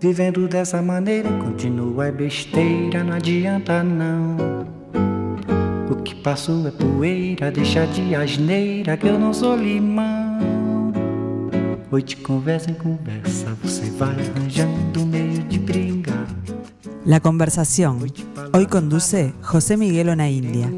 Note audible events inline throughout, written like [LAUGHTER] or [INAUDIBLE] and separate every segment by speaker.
Speaker 1: Vivendo dessa maneira, continua é besteira, não adianta não. O que passou é poeira, deixa de asneira que eu não sou limão. Hoy de conversa en conversa você vai arranjando meio de brigar.
Speaker 2: La conversación. Hoy conduce José Miguel Onaindia.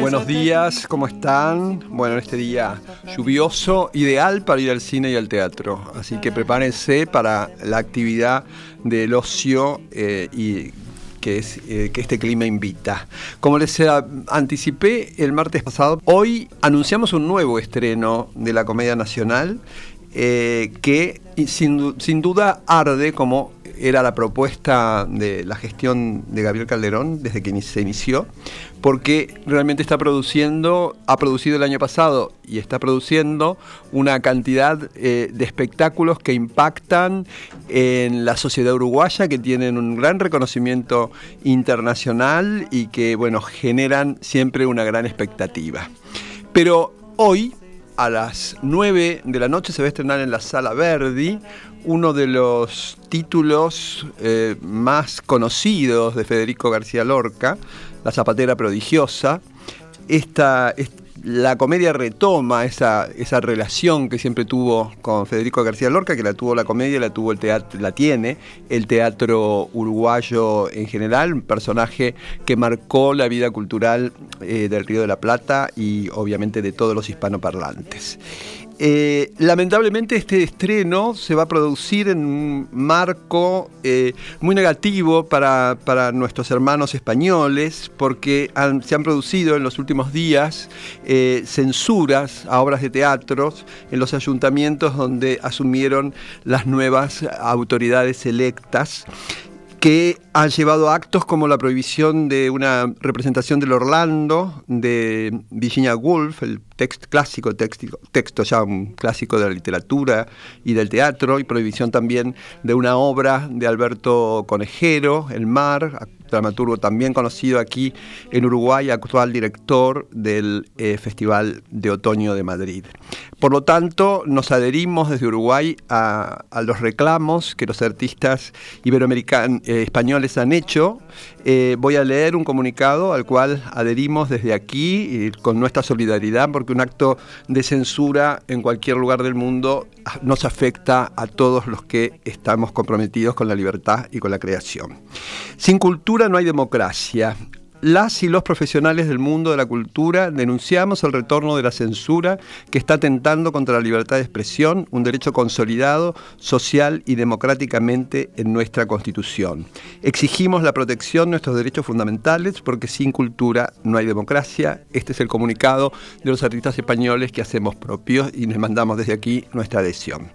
Speaker 3: Buenos días, ¿cómo están? Bueno, en este día lluvioso, ideal para ir al cine y al teatro. Así que prepárense para la actividad del ocio eh, y que, es, eh, que este clima invita. Como les anticipé el martes pasado, hoy anunciamos un nuevo estreno de la Comedia Nacional eh, que sin, sin duda arde como era la propuesta de la gestión de Gabriel Calderón desde que se inició, porque realmente está produciendo, ha producido el año pasado y está produciendo una cantidad eh, de espectáculos que impactan en la sociedad uruguaya, que tienen un gran reconocimiento internacional y que, bueno, generan siempre una gran expectativa. Pero hoy, a las 9 de la noche, se va a estrenar en la Sala Verdi uno de los títulos eh, más conocidos de Federico García Lorca, La Zapatera Prodigiosa. La comedia retoma esa, esa, relación que siempre tuvo con Federico García Lorca, que la tuvo la comedia, la tuvo el teatro, la tiene el teatro uruguayo en general, un personaje que marcó la vida cultural eh, del Río de la Plata y obviamente de todos los hispanoparlantes. Eh, lamentablemente este estreno se va a producir en un marco eh, muy negativo para, nuestros hermanos españoles porque se han producido en los últimos días eh, censuras a obras de teatro en los ayuntamientos donde asumieron las nuevas autoridades electas que han llevado actos como la prohibición de una representación del Orlando de Virginia Woolf, el texto clásico, texto, texto ya un clásico de la literatura y del teatro, y prohibición también de una obra de Alberto Conejero, El Mar, dramaturgo también conocido aquí en Uruguay, actual director del eh, Festival de Otoño de Madrid. Por lo tanto, nos adherimos desde Uruguay a, los reclamos que los artistas iberoamericanos eh, españoles han hecho. Eh, voy a leer un comunicado al cual adherimos desde aquí con nuestra solidaridad, porque un acto de censura en cualquier lugar del mundo nos afecta a todos los que estamos comprometidos con la libertad y con la creación. Sin cultura no hay democracia. Las y los profesionales del mundo de la cultura denunciamos el retorno de la censura que está atentando contra la libertad de expresión, un derecho consolidado social y democráticamente en nuestra Constitución. Exigimos la protección de nuestros derechos fundamentales porque sin cultura no hay democracia. Este es el comunicado de los artistas españoles que hacemos propios y les mandamos desde aquí nuestra adhesión.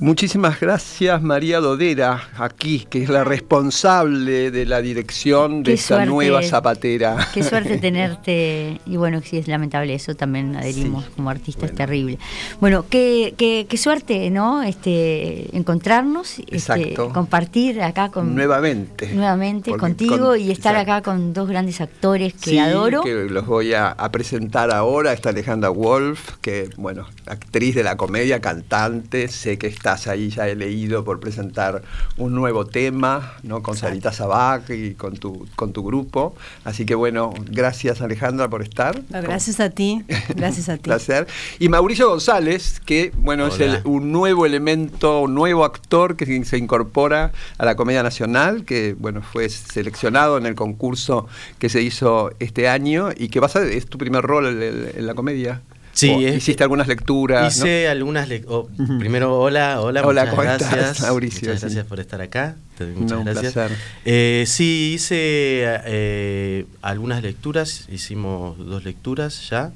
Speaker 3: Muchísimas gracias María Dodera, aquí, que es la responsable de la dirección de esta nueva zapatera.
Speaker 4: Qué suerte [LAUGHS] tenerte, y bueno, si es lamentable eso, también adherimos como artista, es terrible. Bueno, qué, qué, qué, suerte, ¿no? Este, encontrarnos, este, compartir acá con...
Speaker 3: Nuevamente.
Speaker 4: Nuevamente contigo y estar acá con dos grandes actores que adoro.
Speaker 3: que los voy a, a presentar ahora, está Alejandra Wolf, que, bueno, actriz de la comedia, cantante, sé que está ahí, ya he leído por presentar un nuevo tema, ¿no? Con Sarita Sabac y con tu, con tu grupo. Así que bueno, gracias Alejandra por estar.
Speaker 5: gracias a ti, gracias a [LAUGHS] ti.
Speaker 3: placer. Y Mauricio González, que bueno, es un nuevo elemento, un nuevo actor que se incorpora a la Comedia Nacional, que bueno, fue seleccionado en el concurso que se hizo este año y que vas a, es tu primer rol en la comedia.
Speaker 6: Sí,
Speaker 3: hiciste algunas lecturas.
Speaker 6: Hice algunas lecturas. Primero, hola, hola,
Speaker 3: hola
Speaker 6: muchas
Speaker 3: gracias.
Speaker 6: Mauricio, muchas gracias por estar acá. Muchas gracias. Eh, sí, hice eh, algunas lecturas, hicimos dos lecturas ya.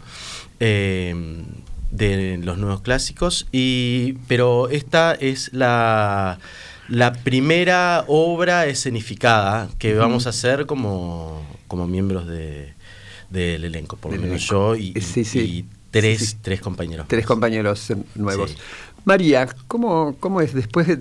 Speaker 6: Eh, de los nuevos clásicos, y, pero esta es la, la primera obra escenificada que vamos a hacer como, como miembros de, del elenco, por lo menos yo y, y Tres, tres compañeros.
Speaker 3: Tres compañeros nuevos. María, ¿cómo, ¿cómo, es después de,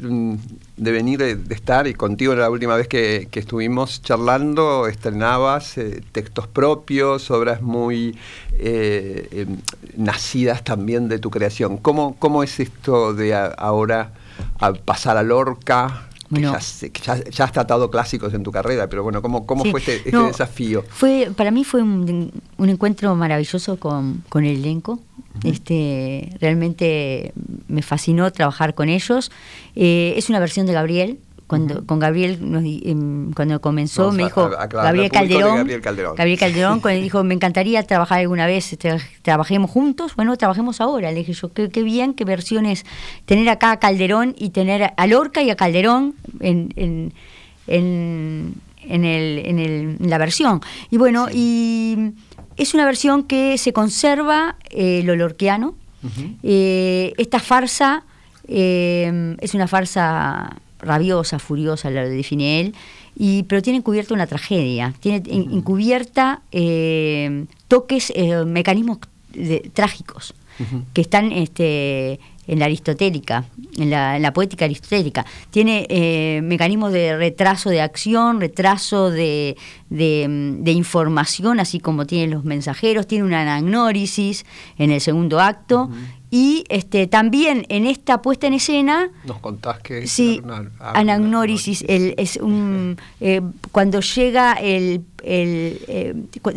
Speaker 3: venir, de, estar y contigo la última vez que, estuvimos charlando, estrenabas eh, textos propios, obras muy eh, em, nacidas también de tu creación? ¿Cómo, cómo es esto de ahora pasar a Lorca? Ya, has tratado clásicos en tu carrera, pero bueno, ¿cómo, cómo fue este, este desafío?
Speaker 4: Fue, para mí fue un, encuentro maravilloso con, con el elenco. Este, realmente me fascinó trabajar con ellos. Eh, es una versión de Gabriel, cuando con Gabriel em, cuando comenzó me dijo Gabriel, Calderón, Gabriel Calderón. Gabriel Calderón [LAUGHS] cuando dijo me encantaría trabajar alguna vez este, trabajemos juntos bueno trabajemos ahora. Le dije yo qué, bien qué versiones tener acá a Calderón y tener a Lorca y a Calderón en, en, en, en el, la versión y bueno y es una versión que se conserva eh, lo lorquiano. Eh, esta farsa eh, es una farsa rabiosa, furiosa, la define él, y, pero tiene encubierta una tragedia, tiene encubierta eh, toques, eh, mecanismos trágicos que están este, en la aristotélica, en la, poética aristotélica. Tiene eh, mecanismos de retraso de acción, retraso de, de, información, así como tienen los mensajeros, tiene una anagnórisis en el segundo acto. Y este, también en esta puesta en escena...
Speaker 3: Nos contás que...
Speaker 4: Sí, anagnórisis, el, es un, eh, cuando llega el, el, eh,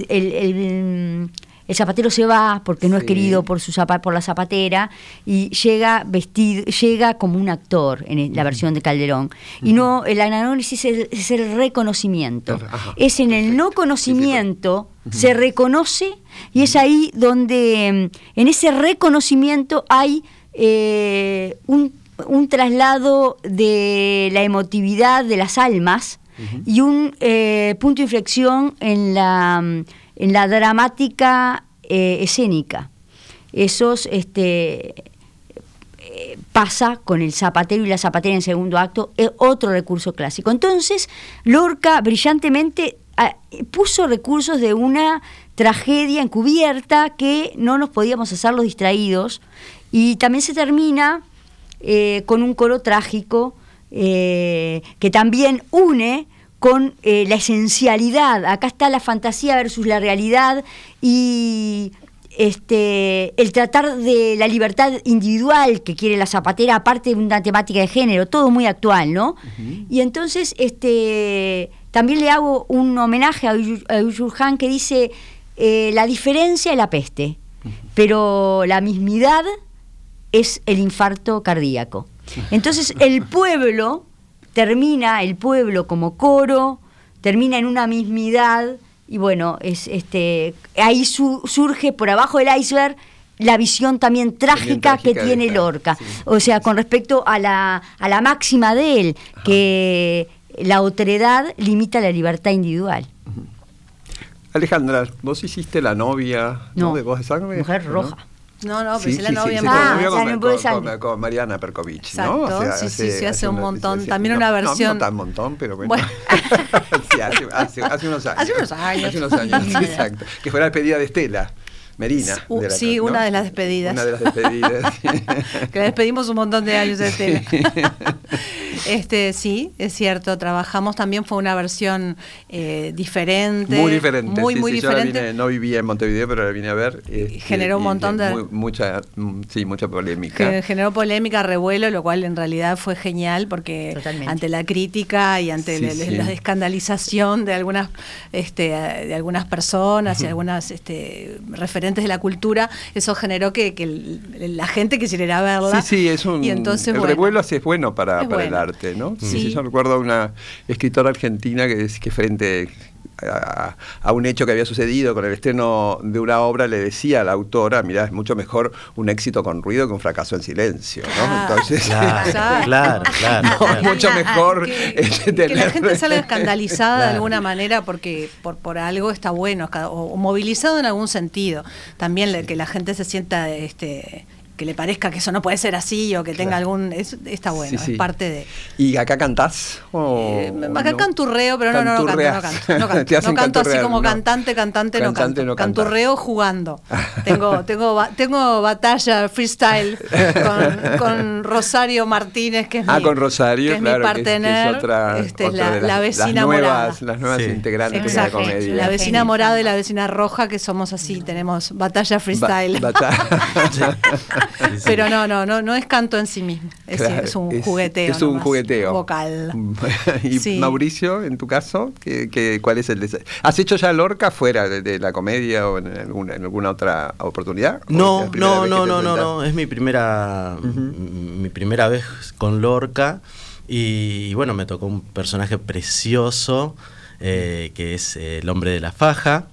Speaker 4: el, el, zapatero se va porque no es querido por, su por la zapatera y llega vestido, llega como un actor en la versión de Calderón. Y no, el anagnórisis es, el reconocimiento. Es en el no conocimiento se reconoce y es ahí donde, mm, en ese reconocimiento hay eh, un, traslado de la emotividad de las almas y un eh, punto de inflexión en la, mm, en la dramática eh, escénica. Esos, este, pasa con el zapatero y la zapatera en segundo acto, es otro recurso clásico. Entonces, Lorca brillantemente ah, puso recursos de una tragedia encubierta que no nos podíamos hacer los distraídos. Y también se termina eh, con un coro trágico eh, que también une con eh, la esencialidad. Acá está la fantasía versus la realidad y este, el tratar de la libertad individual que quiere la zapatera, aparte de una temática de género, todo muy actual, ¿no? Y entonces este, también le hago un homenaje a Uyurhan que dice eh, la diferencia es la peste, pero la mismidad es el infarto cardíaco. [LAUGHS] Entonces el pueblo termina, el pueblo como coro, termina en una mismidad y bueno, es este ahí surge por abajo del iceberg la visión también trágica, que tiene Lorca. O sea, con respecto a la, a la máxima de él, que la otredad limita la libertad individual.
Speaker 3: Alejandra, vos hiciste la novia
Speaker 4: no.
Speaker 3: de Voz de Sangre.
Speaker 4: Mujer roja.
Speaker 5: No, no, pero sí, la novia
Speaker 3: ah, con, Mariana Perkovich,
Speaker 5: Exacto, ¿no? sí, sí, sí, hace, un montón. También una versión.
Speaker 3: No, tan montón, pero bueno. [LAUGHS] sí, hace, hace, unos años.
Speaker 5: Hace unos años.
Speaker 3: Hace unos años, [LAUGHS] exacto. Que fue la despedida de Estela. Merina.
Speaker 5: sí, una de las despedidas.
Speaker 3: Una de las despedidas. [LAUGHS]
Speaker 5: que la despedimos un montón de años de Estela. Este, sí, es cierto. Trabajamos también, fue una versión eh, diferente.
Speaker 3: Muy diferente.
Speaker 5: Muy, muy diferente.
Speaker 3: no vivía en Montevideo, pero la vine a ver.
Speaker 5: Este, generó un montón de.
Speaker 3: mucha, mm, sí, mucha polémica.
Speaker 5: generó polémica, revuelo, lo cual en realidad fue genial porque ante la crítica y ante la, escandalización de algunas, este, de algunas personas y algunas este, referencias de la cultura, eso generó que, la gente quisiera verla.
Speaker 3: Sí, sí, es un. Y entonces, el revuelo así es bueno para, el arte, ¿no? Sí. Yo recuerdo a una escritora argentina que, que frente a, un hecho que había sucedido con el estreno de una obra, le decía a la autora, mira, es mucho mejor un éxito con ruido que un fracaso en silencio, ¿no?
Speaker 6: Ah, Entonces, claro, claro, [LAUGHS]
Speaker 3: mucho mejor
Speaker 5: que, [LAUGHS] la gente salga [LAUGHS] escandalizada de alguna manera porque por, por algo está bueno, o, movilizado en algún sentido. También que la gente se sienta este que le parezca que eso no puede ser así o que tenga algún... está bueno, es parte de...
Speaker 3: ¿Y acá cantás?
Speaker 5: Eh, acá canturreo, pero no, no, no, canto, no canto. No canto, [LAUGHS] no canto así como cantante, cantante, no canto. canturreo jugando. [LAUGHS] tengo, tengo, tengo batalla freestyle con, con, Rosario Martínez, que es,
Speaker 3: ah, mi, con Rosario,
Speaker 5: que es
Speaker 3: claro,
Speaker 5: mi partener.
Speaker 3: otra,
Speaker 5: este, la, la, vecina las nuevas, morada.
Speaker 3: Las nuevas integrantes de la comedia.
Speaker 5: La vecina morada y la vecina roja, que somos así, tenemos batalla freestyle. [LAUGHS] Pero no, no, no, no es canto en sí mismo. Es, un jugueteo.
Speaker 3: Es un jugueteo.
Speaker 5: Vocal. [LAUGHS]
Speaker 3: y Mauricio, en tu caso, ¿qué, cuál es el ¿Has hecho ya Lorca fuera de, la comedia o en alguna, en alguna otra oportunidad?
Speaker 6: No, no, no, no, no, no. Es mi primera, mi primera vez con Lorca. Y bueno, me tocó un personaje precioso. Eh, que es el hombre de la faja,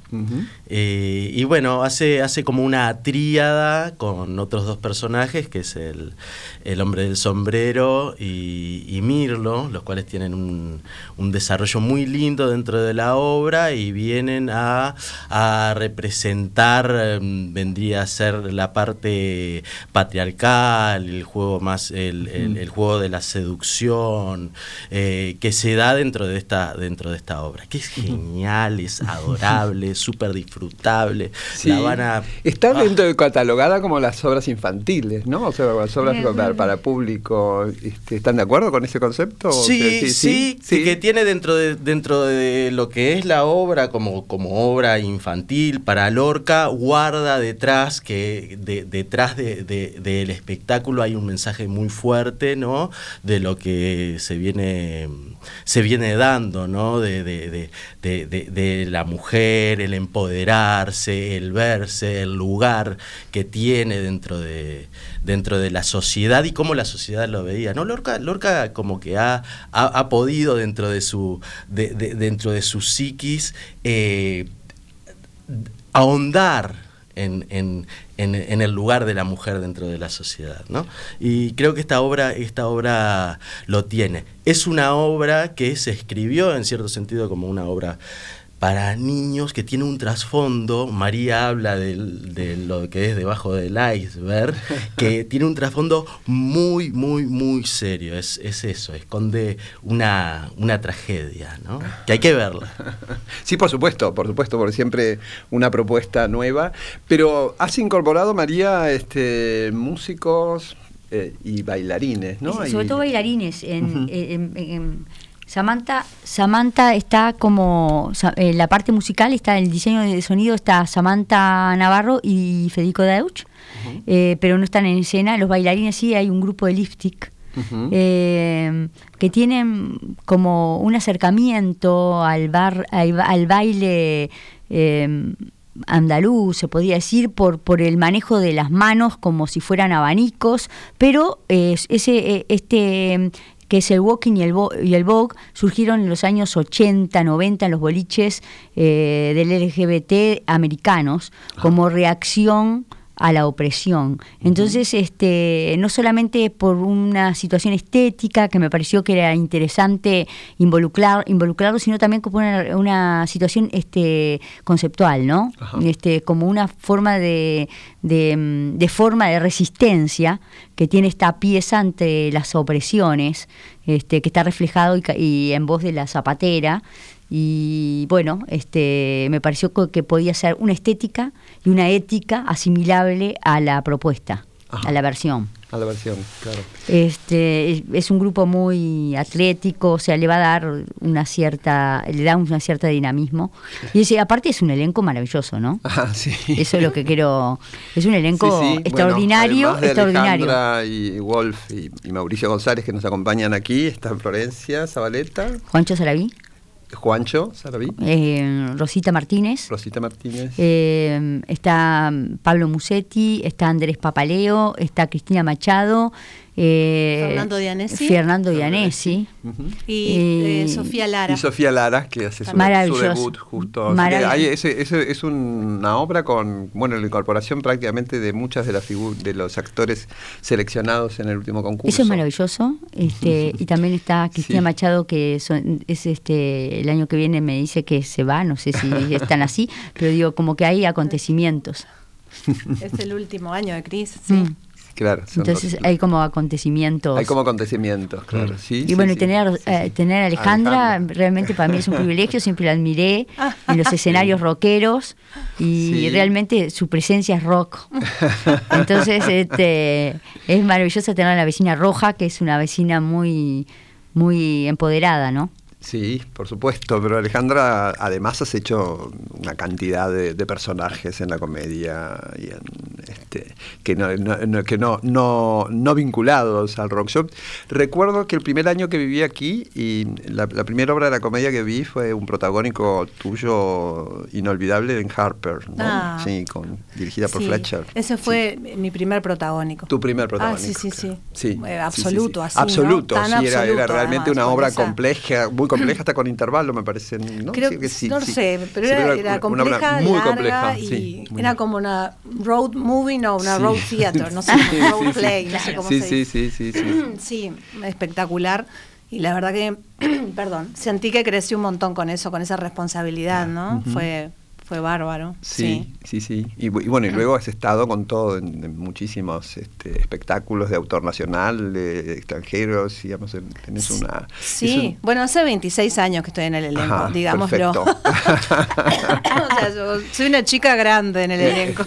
Speaker 6: eh, y bueno, hace, hace como una tríada con otros dos personajes, que es el, hombre del sombrero y, Mirlo, los cuales tienen un, desarrollo muy lindo dentro de la obra y vienen a, representar, em, vendría a ser la parte patriarcal, el juego más, el, juego de la seducción, eh, que se da dentro de esta, dentro de esta obra, que es genial, es adorable, [LAUGHS] súper disfrutable.
Speaker 3: Está dentro de catalogada como las obras infantiles, ¿no? O sea, las obras para, público. Este, ¿Están de acuerdo con ese concepto?
Speaker 6: Sí, sí, sí, que tiene dentro de, dentro de lo que es la obra como, como obra infantil para Lorca, guarda detrás que detrás del espectáculo hay un mensaje muy fuerte, ¿no? De lo que se viene se viene dando, ¿no? De, de, de, la mujer, el empoderarse, el verse, el lugar que tiene dentro de, dentro de la sociedad y cómo la sociedad lo veía. ¿no? Lorca, Lorca como que ha, ha, podido dentro de su, dentro de su psiquis eh, ahondar en, en, en, el lugar de la mujer dentro de la sociedad. ¿no? Y creo que esta obra, esta obra lo tiene. Es una obra que se escribió en cierto sentido como una obra para niños que tiene un trasfondo, María habla de, lo que es debajo del iceberg, [LAUGHS] que tiene un trasfondo muy, muy, muy serio, es, eso, esconde una, una tragedia, ¿no? que hay que verla. [LAUGHS]
Speaker 3: Sí, por supuesto, por supuesto, porque siempre una propuesta nueva, pero has incorporado, María, este, músicos eh, y bailarines, ¿no?
Speaker 4: sobre todo bailarines en Samantha, Samantha está como, eh, la parte musical está, el diseño de sonido está Samantha Navarro y Federico Dauch, eh, pero no están en escena. Los bailarines sí, hay un grupo de lipstick. Eh, que tienen como un acercamiento al, bar, al, baile andaluz, se podría decir, por, por el manejo de las manos como si fueran abanicos, pero ese, este que es el walking y el, y el vogue, surgieron en los años 80, 90 en los boliches eh, del LGBT americanos como reacción a la opresión. Entonces, este, no solamente por una situación estética que me pareció que era interesante involucrar, involucrarlo, sino también como una, situación este, conceptual, ¿no? Este, como una forma de, de, forma de resistencia que tiene esta pieza ante las opresiones, este, que está reflejado y en voz de la zapatera y bueno, este, me pareció que podía ser una estética y una ética asimilable a la propuesta, a la versión.
Speaker 3: A la versión, claro.
Speaker 4: Este, es, un grupo muy atlético, o sea, le va a dar una cierta, le da una cierta dinamismo. Y ese, aparte es un elenco maravilloso, ¿no?
Speaker 3: Ah, sí.
Speaker 4: Eso es lo que quiero. Es un elenco extraordinario, extraordinario.
Speaker 3: y Wolf y, y, Mauricio González que nos acompañan aquí, está Florencia Zabaleta.
Speaker 4: Juancho Saraví.
Speaker 3: Juancho Sarabí.
Speaker 4: Eh, Rosita Martínez.
Speaker 3: Rosita Martínez.
Speaker 4: Eh, está Pablo Musetti, está Andrés Papaleo, está Cristina Machado,
Speaker 5: eh, Fernando Dianesi.
Speaker 4: Fernando Dianesi.
Speaker 5: Y eh, Sofía Lara.
Speaker 3: Y Sofía Lara, que hace su, debut justo. es una obra con bueno la incorporación prácticamente de muchas de las de los actores seleccionados en el último concurso.
Speaker 4: Eso es maravilloso. Este, [LAUGHS] y también está Cristina Machado, que es este el año que viene me dice que se va, no sé si [LAUGHS] están así, pero digo, como que hay acontecimientos.
Speaker 5: Es el último año de Cris, sí. Mm.
Speaker 4: Claro. Entonces hay como acontecimientos.
Speaker 3: Hay como acontecimientos, claro. Sí,
Speaker 4: y bueno, tener, eh, tener a Alejandra, realmente para mí es un privilegio, siempre la admiré en los [LAUGHS] escenarios rockeros y realmente su presencia es rock. [LAUGHS] Entonces este, es maravilloso tener a la vecina Roja, que es una vecina muy, muy empoderada, ¿no?
Speaker 3: Sí, por supuesto, pero Alejandra, además has hecho una cantidad de, personajes en la comedia y en, este, que, no, que no, no, no, vinculados al rock shop. Recuerdo que el primer año que viví aquí y la, primera obra de la comedia que vi fue un protagónico tuyo inolvidable en Harper, ah. sí, con, dirigida por Fletcher.
Speaker 5: Ese fue mi primer protagónico.
Speaker 3: Tu primer protagónico.
Speaker 5: Ah, sí, sí, sí. Eh, absoluto, así.
Speaker 3: Absoluto, sí, era, realmente una obra compleja, muy compleja hasta con intervalo, me parece.
Speaker 5: No, Creo, que sí, no sé, pero era, compleja, muy compleja, y era como una road movie, no, una road theater, no sé, [LAUGHS] road play, no sé cómo se dice.
Speaker 3: Sí, sí, sí, [CLEARS THROAT]
Speaker 5: sí. espectacular. Y la verdad que, [CLEARS THROAT] perdón, sentí que crecí un montón con eso, con esa responsabilidad, ¿no? Fue fue bárbaro.
Speaker 3: Sí, sí, sí. Y, bueno, y luego has estado con todo en, muchísimos este, espectáculos de autor nacional, de extranjeros, digamos, tenés una...
Speaker 5: Sí, bueno, hace 26 años que estoy en el elenco, digámoslo. [LAUGHS] o sea, soy una chica grande en el elenco.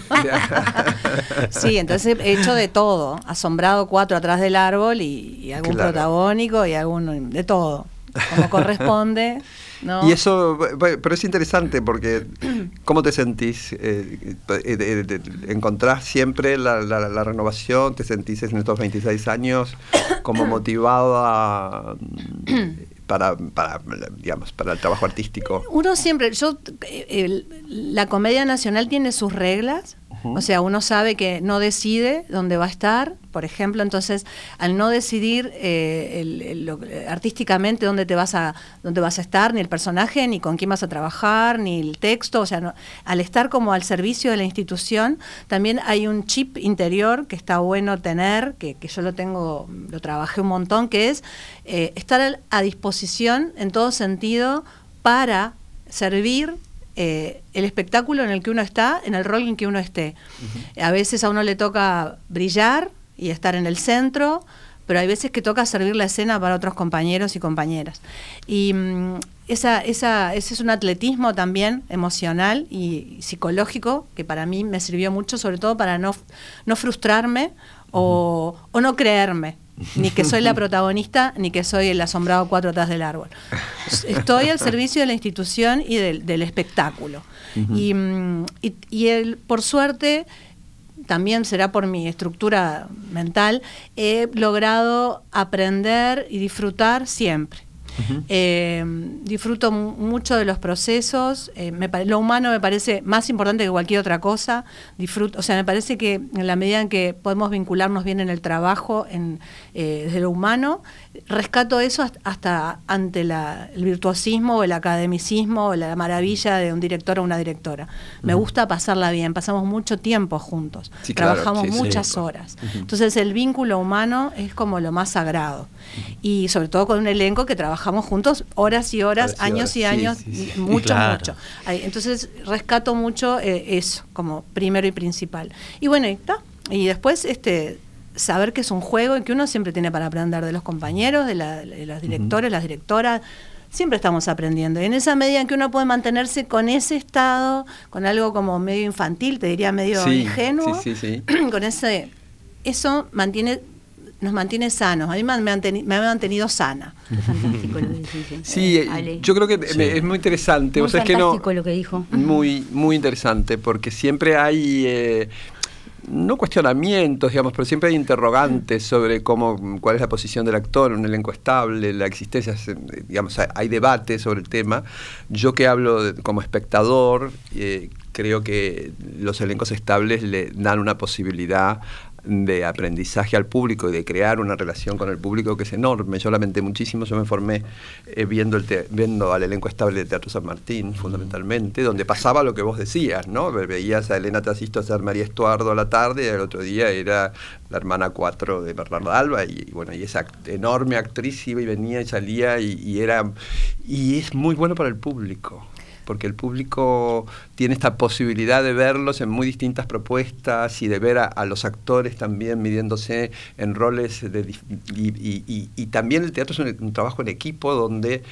Speaker 5: [LAUGHS] sí, entonces he hecho de todo, asombrado cuatro atrás del árbol y, algún protagónico y algún... de todo, como corresponde. [LAUGHS]
Speaker 3: Y eso, pero es interesante porque [CLEARS THROAT] ¿cómo te sentís? Eh, eh ¿Encontrás siempre la, renovación? ¿Te sentís en estos 26 años como [CLEARS THROAT] motivado [CLEARS THROAT] para, para, digamos, para el trabajo artístico?
Speaker 5: Uno siempre, yo, eh, la comedia nacional tiene sus reglas, o sea, uno sabe que no decide dónde va a estar, por ejemplo, entonces al no decidir eh, artísticamente dónde te vas a dónde vas a estar, ni el personaje, ni con quién vas a trabajar, ni el texto, o sea, al estar como al servicio de la institución, también hay un chip interior que está bueno tener, que, yo lo tengo, lo trabajé un montón, que es eh, estar a disposición en todo sentido para servir eh, el espectáculo en el que uno está, en el rol en que uno esté. A veces a uno le toca brillar y estar en el centro, pero hay veces que toca servir la escena para otros compañeros y compañeras. Y mm, esa, esa, ese es un atletismo también emocional y psicológico que para mí me sirvió mucho, sobre todo para no, no frustrarme o, o no creerme ni que soy la [LAUGHS] protagonista, ni que soy el asombrado cuatro atrás del árbol. Estoy al servicio de la institución y del, espectáculo. Mm, y, el, por suerte, también será por mi estructura mental, he logrado aprender y disfrutar siempre. Eh, disfruto mucho de los procesos, eh, lo humano me parece más importante que cualquier otra cosa, disfruto, o sea, me parece que en la medida en que podemos vincularnos bien en el trabajo, en, eh, desde lo humano, rescato eso hasta ante el virtuosismo o el academicismo o la maravilla de un director o una directora. Me gusta pasarla bien, pasamos mucho tiempo juntos, trabajamos muchas horas. Entonces el vínculo humano es como lo más sagrado. Y sobre todo con un elenco que trabajamos juntos horas y horas, años y años, mucho, mucho. Entonces rescato mucho eh, eso como primero y principal. Y bueno, y, está. y después este saber que es un juego y que uno siempre tiene para aprender de los compañeros, de, los directores, las directoras. Siempre estamos aprendiendo. Y en esa medida en que uno puede mantenerse con ese estado, con algo como medio infantil, te diría medio ingenuo, [CLEARS THROAT] con ese, eso mantiene nos mantiene sanos. A mí me, ha mantenido sana.
Speaker 3: Sí, eh, yo creo que es muy interesante.
Speaker 4: Muy
Speaker 3: o sea, es que no,
Speaker 4: lo que dijo.
Speaker 3: Muy, muy interesante, porque siempre hay eh, no cuestionamientos, digamos, pero siempre hay interrogantes sobre cómo, cuál es la posición del actor, un elenco estable, la existencia, digamos, hay debate sobre el tema. Yo que hablo como espectador, eh, creo que los elencos estables le dan una posibilidad de aprendizaje al público y de crear una relación con el público que es enorme. Yo lamenté muchísimo, yo me formé eh, viendo, el viendo al elenco estable de Teatro San Martín, fundamentalmente, donde pasaba lo que vos decías, ¿no? Veías a Elena Tacisto hacer María Estuardo a la tarde y el otro día era la hermana cuatro de Bernardo Alba y, bueno, y esa enorme actriz iba y venía y salía y, y era... Y es muy bueno para el público. Porque el público tiene esta posibilidad de verlos en muy distintas propuestas y de ver a, los actores también midiéndose en roles de, y, también el teatro es un, trabajo en equipo donde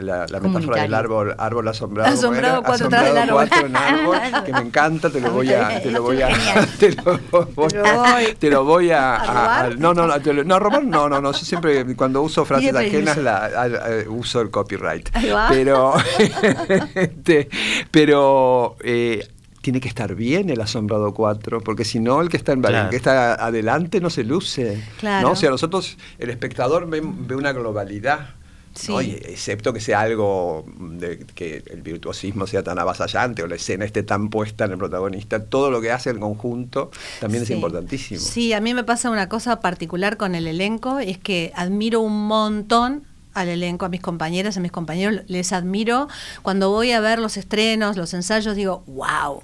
Speaker 3: la, metáfora del árbol, árbol asombrado,
Speaker 5: asombrado cuatro del árbol. [LAUGHS]
Speaker 3: que me encanta, te lo voy a, te lo voy a, te lo voy, te lo voy [LAUGHS] a, no, no, no, no, robar, no, no, no, yo siempre cuando uso [LAUGHS] frases ajenas la, uso el copyright, pero, este, pero eh, tiene que estar bien el asombrado 4, porque si no, el que está, en, que está adelante no se luce. Claro. ¿no? O sea, nosotros, el espectador ve, una globalidad. Excepto que sea algo de que el virtuosismo sea tan avasallante o la escena esté tan puesta en el protagonista, todo lo que hace el conjunto también es importantísimo.
Speaker 5: Sí, a mí me pasa una cosa particular con el elenco, es que admiro un montón al elenco, a mis compañeras, a mis compañeros, les admiro. Cuando voy a ver los estrenos, los ensayos, digo, wow.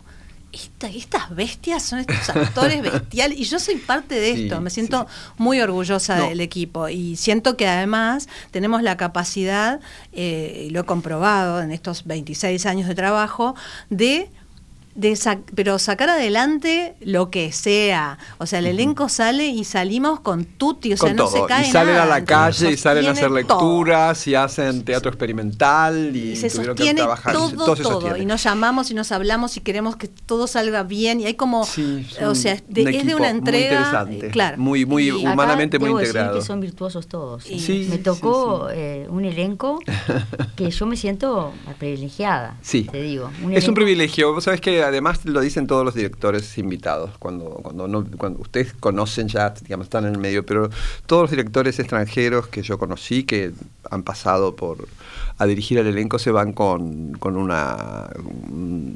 Speaker 5: Estas bestias son estos actores bestiales y yo soy parte de esto, me siento muy orgullosa del equipo y siento que además tenemos la capacidad, eh, y lo he comprobado en estos 26 años de trabajo, de pero sacar adelante lo que sea. O sea, el elenco sale y salimos con tutti, o sea, no se cae
Speaker 3: Y salen a la calle y salen a hacer lecturas y hacen teatro experimental y,
Speaker 5: se sostiene todo, todo. Y nos llamamos y nos hablamos y queremos que todo salga bien y hay como, o sea, es de una entrega,
Speaker 3: muy eh, claro. Muy, muy humanamente muy integrado.
Speaker 4: que son virtuosos todos. me tocó eh, un elenco [LAUGHS] que yo me siento privilegiada, te digo.
Speaker 3: es un privilegio, vos sabés que además lo dicen todos los directores invitados, cuando, cuando, no, cuando ustedes conocen ya, digamos, están en el medio, pero todos los directores extranjeros que yo conocí, que han pasado por a dirigir el elenco, se van con, con una,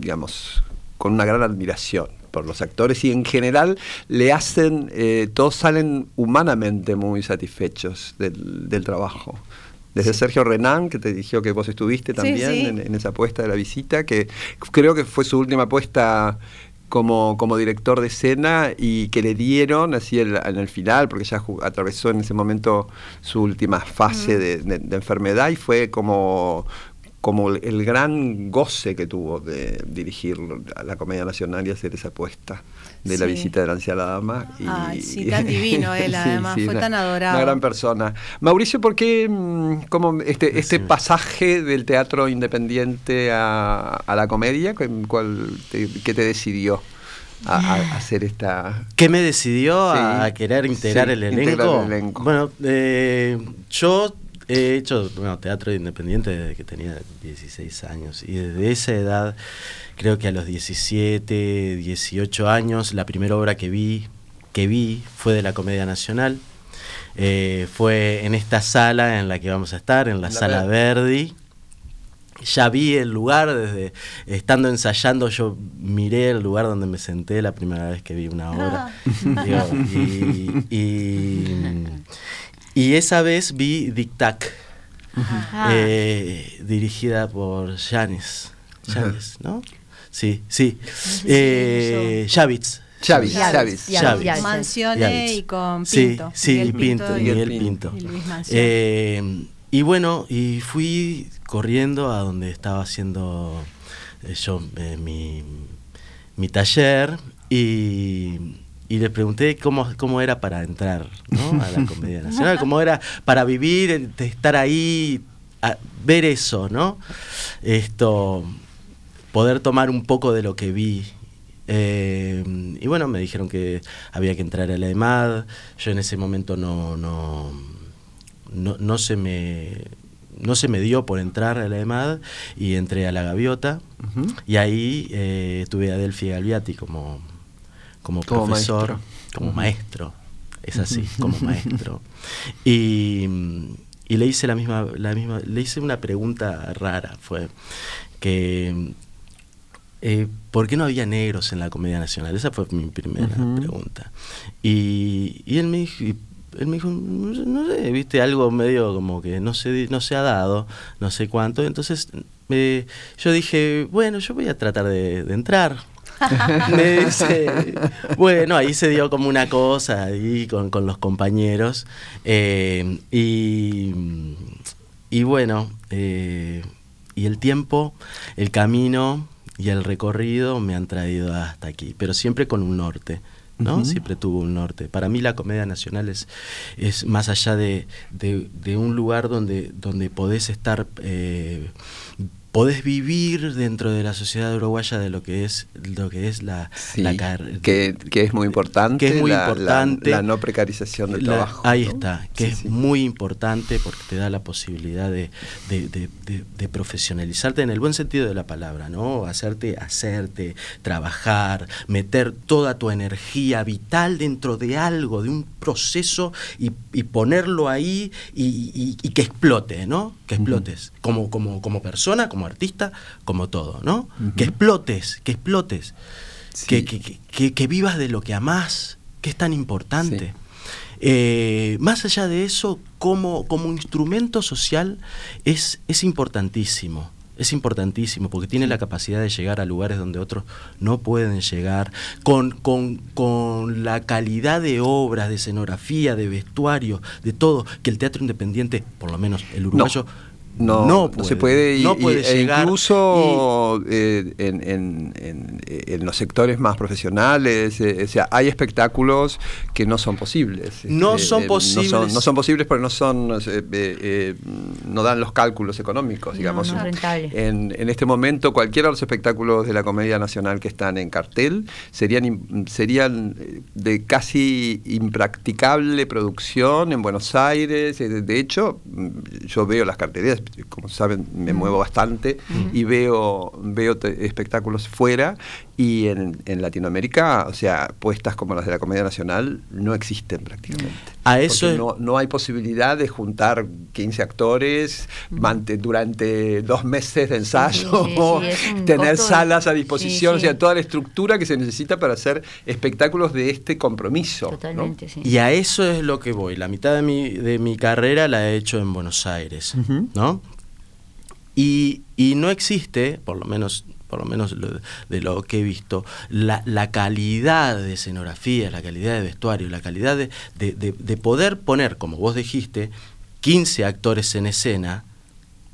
Speaker 3: digamos, con una gran admiración por los actores y en general le hacen, eh, todos salen humanamente muy satisfechos del, del trabajo desde Sergio Renan, que te dijo que vos estuviste también En, esa apuesta de la visita, que creo que fue su última apuesta como, como director de escena y que le dieron así en el final, porque ya atravesó en ese momento su última fase de, enfermedad y fue como como el gran goce que tuvo de dirigir a la Comedia Nacional y hacer esa apuesta de la visita de la anciana dama.
Speaker 5: Y, Ay, sí, [LAUGHS] tan divino él además, fue tan adorado.
Speaker 3: Una gran persona. Mauricio, ¿por qué mm, como este, este pasaje del teatro independiente a, la comedia? ¿Cuál ¿Qué te decidió? A, hacer esta...
Speaker 6: ¿Qué me decidió a querer integrar, el, elenco? el elenco? Bueno, eh, yo He hecho bueno, teatro independiente desde que tenía 16 años y desde esa edad, creo que a los 17, 18 años, la primera obra que vi, que vi fue de la Comedia Nacional. Eh, fue en esta sala en la que vamos a estar, en la, sala Verdi. Ya vi el lugar, desde estando ensayando, yo miré el lugar donde me senté la primera vez que vi una obra. Ah. [LAUGHS] y y esa vez vi Dick Tac, eh, dirigida por Janis. Janis, ¿no? Sí, sí. Eh, Javits.
Speaker 3: Javits, Javits.
Speaker 5: Javits. Mansiones y con Pinto.
Speaker 6: Sí, sí, Pinto, y el Pinto. Y, eh, y bueno, y fui corriendo a donde estaba haciendo eh, yo mi, mi taller y y le pregunté cómo, cómo era para entrar a la Comedia Nacional, cómo era para vivir, estar ahí, ver eso, ¿no? Esto, poder tomar un poco de lo que vi. Eh, y bueno, me dijeron que había que entrar a la EMAD. Yo en ese momento no, no, no, se me no se me dio por entrar a la EMAD y entré a la Gaviota y ahí eh, tuve a Delphi Galviati como, como, profesor, como maestro, es así, como maestro. [LAUGHS] Y, le hice la misma, la misma, le hice una pregunta rara, fue que eh, ¿por qué no había negros en la Comedia Nacional? Esa fue mi primera pregunta. Y, él me dijo, él me dijo, no sé, viste, algo medio como que no se, no se ha dado, no sé cuánto. Entonces eh, yo dije, bueno, yo voy a tratar de, de entrar, [LAUGHS] me dice, bueno, ahí se dio como una cosa ahí con, los compañeros. Eh, y, y, bueno, eh, y el tiempo, el camino y el recorrido me han traído hasta aquí, pero siempre con un norte. ¿no? Siempre tuvo un norte. Para mí la comedia nacional es, es más allá de, de, un lugar donde, donde podés estar eh, podés vivir dentro de la sociedad uruguaya de lo que es lo que es la,
Speaker 3: que, que, es muy importante
Speaker 6: que es muy la, importante
Speaker 3: la, no precarización del trabajo
Speaker 6: ahí está que es muy importante porque te da la posibilidad de, de, profesionalizarte en el buen sentido de la palabra no hacerte hacerte trabajar meter toda tu energía vital dentro de algo de un proceso y, ponerlo ahí y, y, que explote no que explotes como como como persona como artista, como todo, ¿no? Que explotes, que explotes, que, que, vivas de lo que amás, que es tan importante. Eh, más allá de eso, como, como instrumento social es, es importantísimo. Es importantísimo porque tiene la capacidad de llegar a lugares donde otros no pueden llegar, con, con, con, la calidad de obras, de escenografía, de vestuario, de todo, que el teatro independiente, por lo menos el uruguayo,
Speaker 3: no, no, se puede, no puede e llegar. Incluso eh, en, los sectores más profesionales, eh, o sea, hay espectáculos que no son posibles.
Speaker 6: No este, son posibles.
Speaker 3: No son, posibles porque no son, no dan los cálculos económicos, digamos. en, este momento, cualquiera de los espectáculos de la Comedia Nacional que están en cartel serían, serían de casi impracticable producción en Buenos Aires. De hecho, yo veo las carteleras como saben, me muevo bastante y veo, veo espectáculos fuera y en, Latinoamérica, o sea, puestas como las de la Comedia Nacional no existen prácticamente.
Speaker 6: A eso
Speaker 3: no, no, hay posibilidad de juntar 15 actores durante dos meses de ensayo, [LAUGHS] tener salas a disposición, o sea, toda la estructura que se necesita para hacer espectáculos de este compromiso. Totalmente,
Speaker 6: Y a eso es lo que voy. La mitad de mi, de mi carrera la he hecho en Buenos Aires, ¿no? Y, y, no existe, por lo menos, por lo menos de lo que he visto, la, la, calidad de escenografía, la calidad de vestuario, la calidad de, de, de, poder poner, como vos dijiste, 15 actores en escena,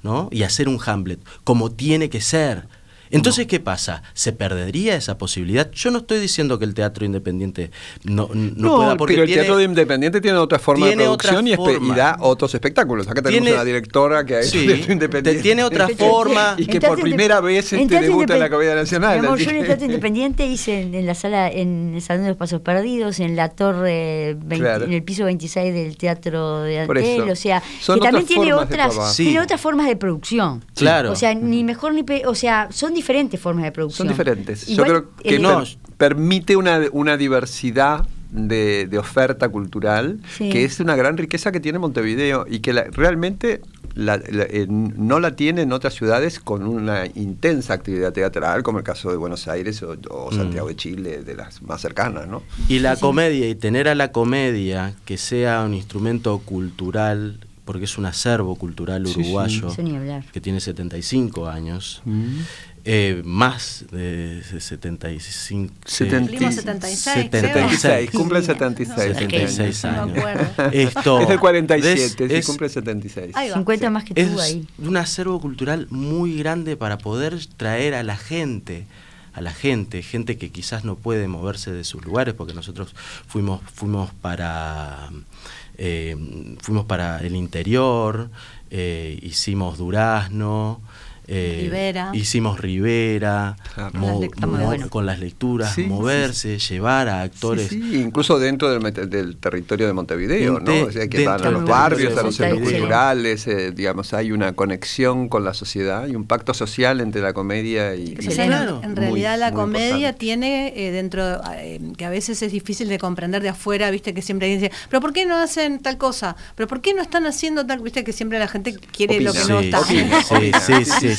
Speaker 6: ¿no? Y hacer un Hamlet, como tiene que ser entonces, ¿qué pasa? ¿Se perdería esa posibilidad? Yo no estoy diciendo que el teatro independiente no, no, pueda,
Speaker 3: porque pero el teatro independiente tiene otra forma de producción y, da otros espectáculos. Acá tenemos una directora que ha hecho teatro independiente.
Speaker 6: Tiene otra [LAUGHS] forma.
Speaker 3: y que por primera vez este debuta en la Comedia Nacional.
Speaker 4: yo en el teatro [LAUGHS] independiente hice en, la sala, en el Salón de los Pasos Perdidos, en la torre, en el piso 26 del Teatro de Antel, o sea, que también tiene otras, tiene otras formas de producción.
Speaker 6: Claro.
Speaker 4: O sea, ni mejor ni peor, o sea, son diferentes formas de producción.
Speaker 3: Son diferentes. Yo creo que nos permite una, una diversidad de, oferta cultural, que es una gran riqueza que tiene Montevideo y que realmente eh, no la tiene en otras ciudades con una intensa actividad teatral, como el caso de Buenos Aires o, Santiago mm. de Chile, de las más cercanas. ¿no?
Speaker 6: Y la comedia, y tener a la comedia que sea un instrumento cultural porque es un acervo cultural uruguayo que tiene 75 años. Mm. Eh, más de 75.
Speaker 5: 70, 76.
Speaker 3: 76, cumple 76.
Speaker 6: 76 años.
Speaker 3: Esto, es el 47, cumple 76.
Speaker 4: 50 más que tú
Speaker 6: es un acervo cultural muy grande para poder traer a la gente a la gente, gente que quizás no puede moverse de sus lugares, porque nosotros fuimos, fuimos para eh, fuimos para el interior, eh, hicimos Durazno, eh, hicimos Rivera, con las lecturas, moverse, llevar a actores.
Speaker 3: incluso dentro del, territorio de Montevideo, ¿no? O sea, que van a los barrios, a los centros culturales, eh, digamos, hay una conexión con la sociedad y un pacto social entre la comedia y.
Speaker 5: en realidad la comedia tiene eh, dentro, que a veces es difícil de comprender de afuera, viste que siempre dice, pero ¿por qué no hacen tal cosa? ¿Pero por qué no están haciendo tal? Viste que siempre la gente quiere lo que no está.
Speaker 6: sí, sí. sí.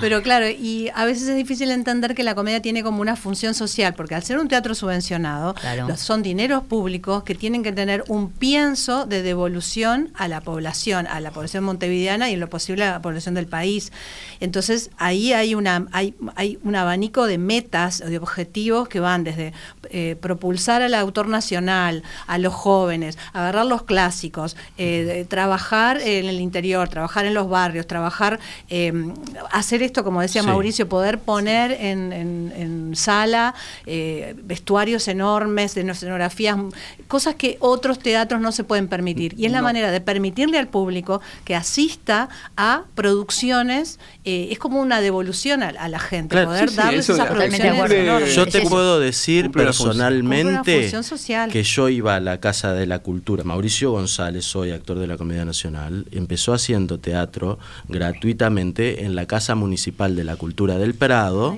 Speaker 5: Pero claro, y a veces es difícil entender que la comedia tiene como una función social, porque al ser un teatro subvencionado, son dineros públicos que tienen que tener un pienso de devolución a la población, a la población montevideana y en lo posible a la población del país. Entonces, ahí hay una hay, hay un abanico de metas, de objetivos que van desde eh, propulsar al autor nacional, a los jóvenes, agarrar los clásicos, eh, trabajar en el interior, trabajar en los barrios, trabajar eh, hacer esto, como decía Mauricio, poder poner en, sala eh, vestuarios enormes, de escenografías, cosas que otros teatros no se pueden permitir. Y es la manera de permitirle al público que asista a producciones, eh, es como una devolución a, la gente, poder darles esas producciones
Speaker 6: Yo te puedo decir personalmente que yo iba a la Casa de la Cultura. Mauricio González, soy actor de la Comedia Nacional, empezó haciendo teatro gratuitamente en la Casa Municipal de la Cultura del Prado.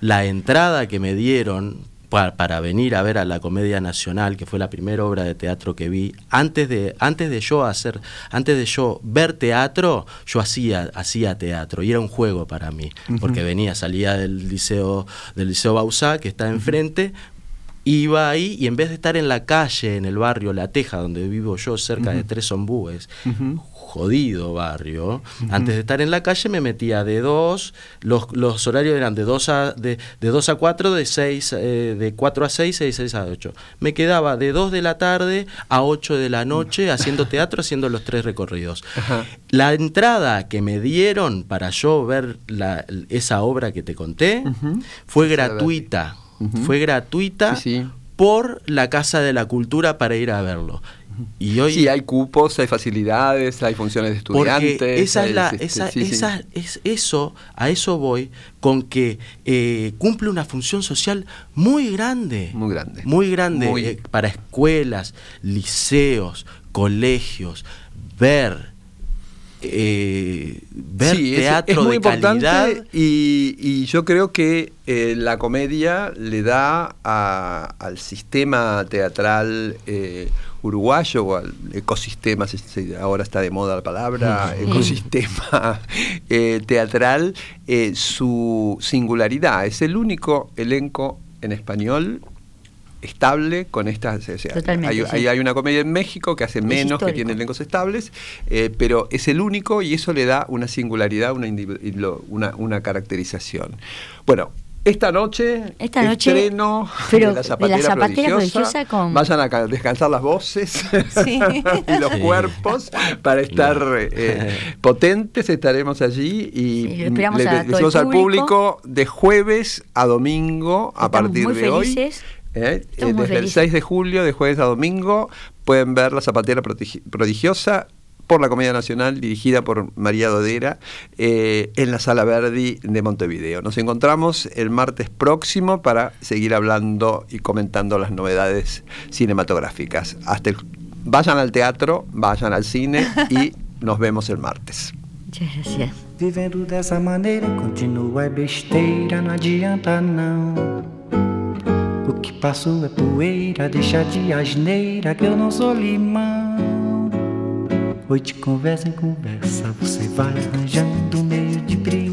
Speaker 6: La entrada que me dieron para, venir a ver a la Comedia Nacional, que fue la primera obra de teatro que vi, antes de, antes de yo hacer, antes de yo ver teatro, yo hacía, hacía teatro y era un juego para mí, porque venía, salía del liceo, del liceo Bausá, que está enfrente, iba ahí y en vez de estar en la calle, en el barrio La Teja, donde vivo yo, cerca de Tres Ombúes, jodido barrio, antes de estar en la calle me metía de dos, los, los horarios eran de dos a, de, de dos a cuatro, de seis, eh, de cuatro a seis y de seis a ocho. Me quedaba de dos de la tarde a ocho de la noche haciendo teatro, haciendo los tres recorridos. La entrada que me dieron para yo ver la, esa obra que te conté fue gratuita. Fue gratuita por la Casa de la Cultura para ir a verlo.
Speaker 3: Y hoy, sí, hay cupos, hay facilidades, hay funciones de estudiantes.
Speaker 6: Porque esa es la, este, esa, esa, es eso, a eso voy, con que eh, cumple una función social muy grande.
Speaker 3: Muy grande.
Speaker 6: Muy grande eh, para escuelas, liceos, colegios, ver eh, ver teatro
Speaker 3: muy
Speaker 6: de
Speaker 3: importante y, yo creo que eh, la comedia le da al sistema teatral eh, uruguayo o al ecosistema, ahora está de moda la palabra, [LAUGHS] ecosistema [LAUGHS] teatral, su singularidad. Es el único elenco en español estable con estas. hay, hay, una comedia en México que hace menos, que tiene elencos estables, eh, pero es el único y eso le da una singularidad, una, una, una caracterización. Bueno, esta noche,
Speaker 4: Esta noche estreno de la zapatera,
Speaker 3: prodigiosa. Vayan a descansar las voces [LAUGHS] [LAUGHS] y los cuerpos para estar eh, [LAUGHS] potentes. Estaremos allí y le, decimos al público de jueves a domingo a partir de hoy ¿eh? Eh, desde el 6 de julio, de jueves a domingo, pueden ver La Zapatera Prodigiosa por la Comedia Nacional, dirigida por María Dodera, eh, en la Sala Verdi de Montevideo. Nos encontramos el martes próximo para seguir hablando y comentando las novedades cinematográficas. Hasta vayan al teatro, vayan al cine [LAUGHS] y nos vemos el martes.
Speaker 1: Muchas gracias. Vivendo dessa maneira, continua besteira, não adianta não. O que passo é poeira, deixa de asneira que eu não sou limão. Hoje conversa em conversa, você vai arranjando meio de briga.